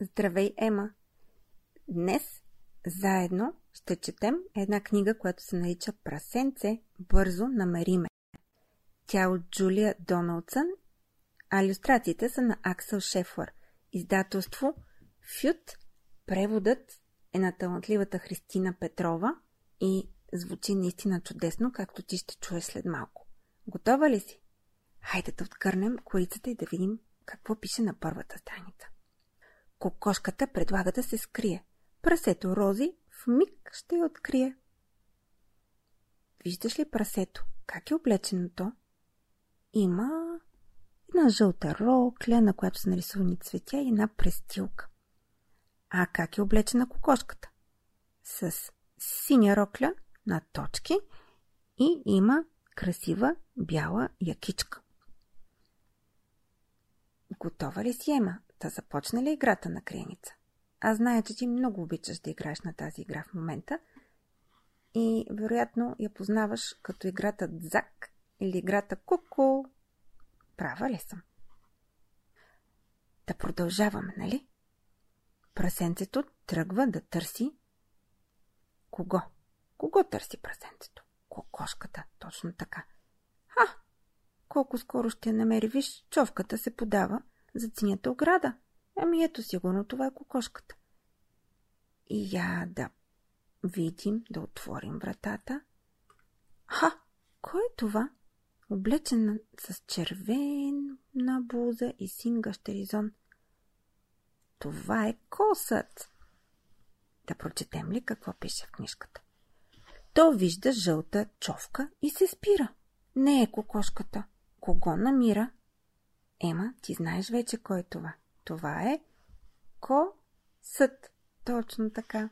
Здравей, Ема! Днес заедно ще четем една книга, която се нарича Прасенце, бързо намери ме. Тя е от Джулия Доналдсън, а иллюстрациите са на Аксел Шефлър. Издателство Фют. Преводът е на талантливата Христина Петрова и звучи наистина чудесно, както ти ще чуеш след малко. Готова ли си? Хайде да откърнем корицата и да видим какво пише на първата страница. Кокошката предлага да се скрие. Прасето Рози в миг ще я открие. Виждаш ли прасето? Как е облечено то? Има една жълта рокля, на която са нарисувани цветя и една престилка. А как е облечена кокошката? С синя рокля на точки и има красива бяла якичка. Готова ли си, Ема? Да започне ли играта на криеница? Аз зная, че ти много обичаш да играеш на тази игра в момента и вероятно я познаваш като играта Дзак или играта Куку. Права ли съм? Да продължаваме, нали? Прасенцето тръгва да търси кого? Кого търси прасенцето? Кокошката, точно така. Ха! Колко скоро ще намери, виж, човката се подава за синята ограда. Ами ето сигурно това е кокошката. И я да видим, да отворим вратата. Ха! Кой е това? Облечен с червен на буза и сингащ ризон. Това е косът. Да прочетем ли какво пише в книжката? То вижда жълта човка и се спира. Не е кокошката. Кого намира? Ема, ти знаеш вече кой е това. Това е ко-съд. Точно така.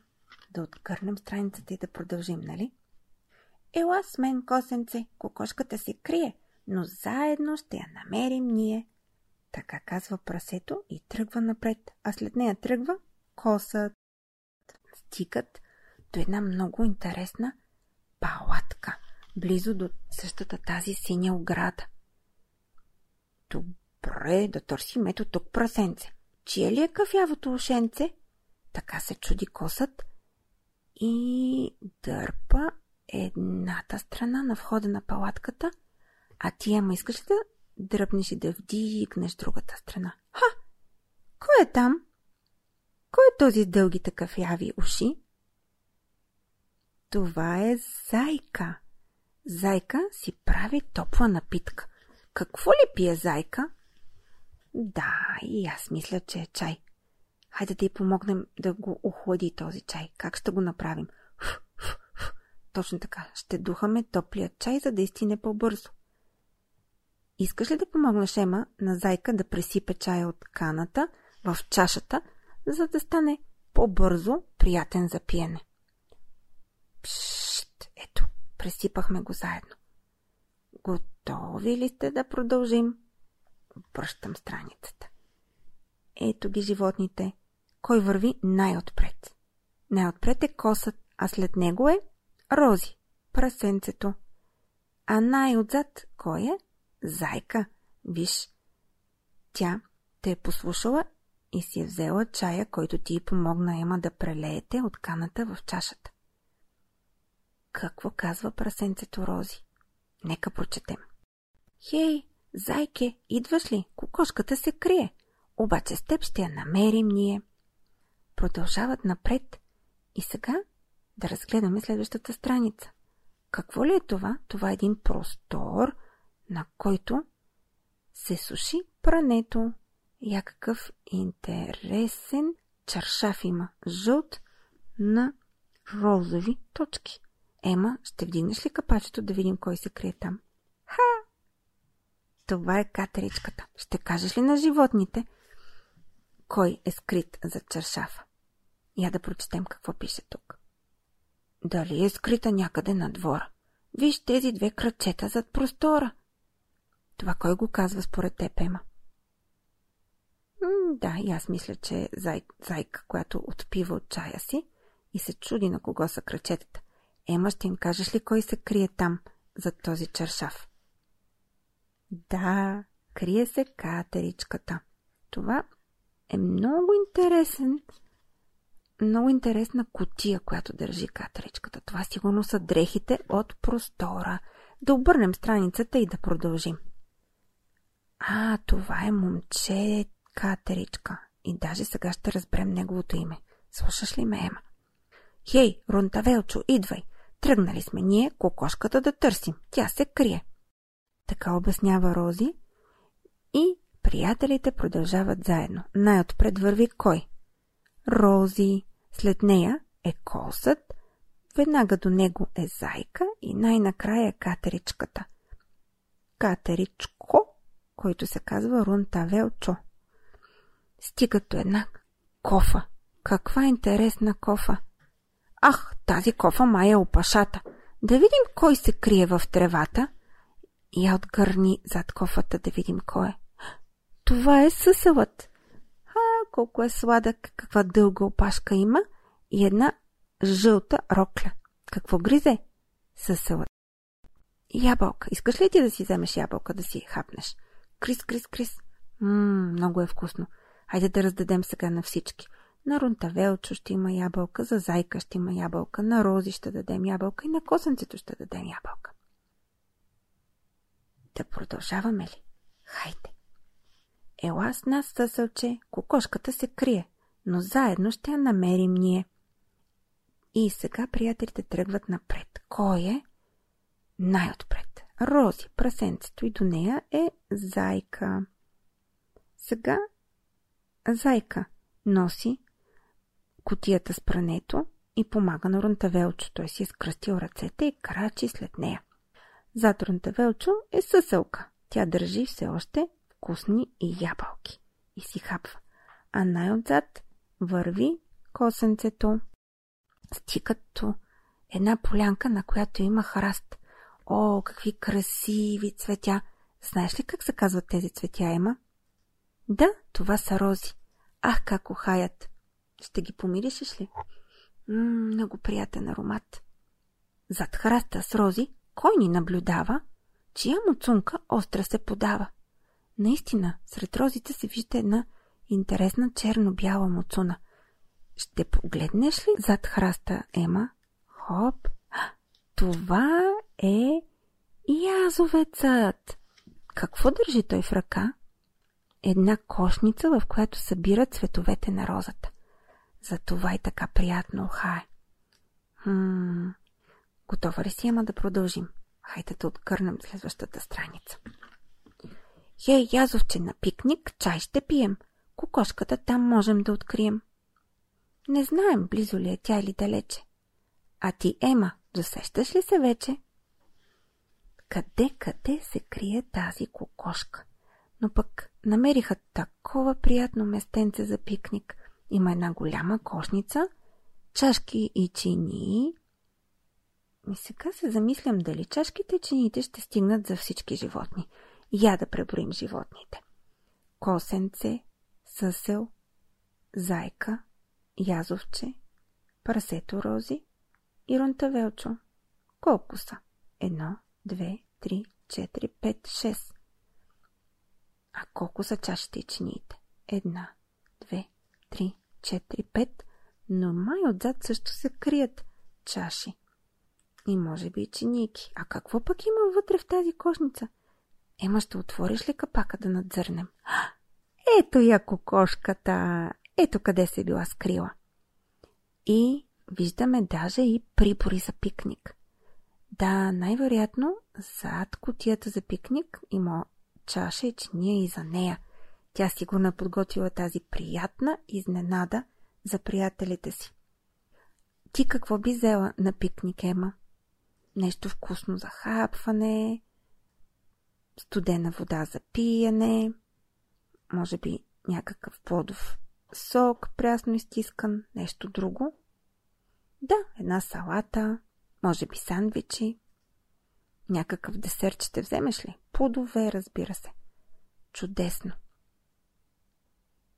Да откърнем страницата и да продължим, нали? Ела с мен, косенце, кокошката се крие, но заедно ще я намерим ние. Така казва прасето и тръгва напред, а след нея тръгва косът. Стигат до една много интересна палатка, близо до същата тази синя ограда. Добре, да търсим ето тук прасенце. Чие ли е кафявото ушенце? Така се чуди косът и дърпа едната страна на входа на палатката, а ти, ама искаш ли да дръпнеш и да вдигнеш другата страна? Ха! Кой е там? Кой е този с дългите кафяви уши? Това е зайка. Зайка си прави топла напитка. Какво ли пие зайка? Да, и аз мисля, че е чай. Хайде да й помогнем да го охлади този чай. Как ще го направим? Фу, фу, фу. Точно така. Ще духаме топлия чай, за да изтине по-бързо. Искаш ли да помогнеш Ема на зайка да пресипе чая от каната в чашата, за да стане по-бързо приятен за пиене? Пшт, ето, пресипахме го заедно. Готови ли сте да продължим? Връщам страницата. Ето ги животните. Кой върви най-отпред? Най-отпред е косът, а след него е Рози, прасенцето. А най-отзад кой е? Зайка. Виж, тя те е послушала и си е взела чая, който ти помогна Ема да прелеете от каната в чашата. Какво казва прасенцето Рози? Нека прочетем. Хей, зайке, идваш ли? Кокошката се крие. Обаче с теб ще я намерим ние. Продължават напред. И сега да разгледаме следващата страница. Какво ли е това? Това е един простор, на който се суши прането. Я какъв интересен чаршаф има. Жълт на розови точки. Ема, ще вдигнеш ли капачето да видим кой се крие там? Ха! Това е катеричката. Ще кажеш ли на животните кой е скрит за чаршафа? Я да прочетем какво пише тук. Дали е скрита някъде на двора? Виж тези две кръчета зад простора. Това кой го казва според теб, Ема? М, да, и аз мисля, че зай, зайка, която отпива от чая си и се чуди на кого са кръчетата. Ема, ще им кажеш ли кой се крие там, за този чершав? Да, крие се катеричката. Това е много интересен, много интересна котия, която държи катеричката. Това сигурно са дрехите от простора. Да обърнем страницата и да продължим. А, това е момче катеричка. И даже сега ще разберем неговото име. Слушаш ли ме, Ема? Хей, Рунтавелчо, идвай! Тръгнали сме ние кокошката да търсим. Тя се крие. Така обяснява Рози и приятелите продължават заедно. Най-отпред върви кой? Рози. След нея е косът, веднага до него е зайка и най-накрая катеричката. Катеричко, който се казва Рунтавелчо. Стигат до една кофа. Каква интересна кофа! Ах, тази кофа май е опашата. Да видим кой се крие в тревата. Я отгърни зад кофата да видим кой е. Това е съселът. А, колко е сладък, каква дълга опашка има и една жълта рокля. Какво гризе? Съселът. Ябълка. Искаш ли ти да си вземеш ябълка да си хапнеш? Крис, крис, крис. Ммм, много е вкусно. Хайде да раздадем сега на всички. На Рунтавелчо ще има ябълка, за Зайка ще има ябълка, на Рози ще дадем ябълка и на Косенцето ще дадем ябълка. Да продължаваме ли? Хайде! Ела с нас, съсълче, кокошката се крие, но заедно ще я намерим ние. И сега приятелите тръгват напред. Кой е? Най-отпред. Рози, прасенцето и до нея е Зайка. Сега Зайка носи котията с прането и помага на Рунтавелчо. Той си е скръстил ръцете и крачи след нея. Зад Рунтавелчо е съселка. Тя държи все още вкусни и ябълки и си хапва. А най-отзад върви косенцето. Стикато една полянка, на която има храст. О, какви красиви цветя! Знаеш ли как се казват тези цветя, Ема? Да, това са рози. Ах, как ухаят! Ще ги помиришеш ли? М-м, много приятен аромат. Зад храста с рози, кой ни наблюдава? Чия му цунка остра се подава? Наистина, сред розите се вижда една интересна черно-бяла муцуна. Ще погледнеш ли зад храста, Ема? Хоп! Това е язовецът! Какво държи той в ръка? Една кошница, в която събира цветовете на розата. Затова и така приятно ухае. Хм, готова ли си, ама да продължим? Хайде да откърнем следващата страница. Хей, язовче, на пикник чай ще пием. Кокошката там можем да открием. Не знаем, близо ли е тя или далече. А ти, Ема, досещаш ли се вече? Къде, къде се крие тази кокошка? Но пък намериха такова приятно местенце за пикник. Има една голяма кошница, чашки и чини. И сега се замислям дали чашките и чините ще стигнат за всички животни. Я да преброим животните. Косенце, съсел, зайка, язовче, прасето рози и ронтавелчо. Колко са? Едно, две, три, четири, пет, шест. А колко са чашите и чиниите? Една, две, три, четири, пет, но май отзад също се крият чаши. И може би и чиники. А какво пък има вътре в тази кошница? Ема, ще отвориш ли капака да надзърнем? Ето я кокошката! Ето къде се е била скрила. И виждаме даже и прибори за пикник. Да, най-вероятно зад котията за пикник има чаша и чиния и за нея. Тя сигурно подготвила тази приятна изненада за приятелите си. Ти какво би взела на пикник, Ема? Нещо вкусно за хапване, студена вода за пиене, може би някакъв плодов сок, прясно изтискан, нещо друго. Да, една салата, може би сандвичи. Някакъв десерт ще вземеш ли? Плодове, разбира се. Чудесно.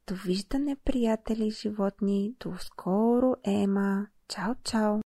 Довиждане, приятели животни. До скоро, Ема. Чао, чао.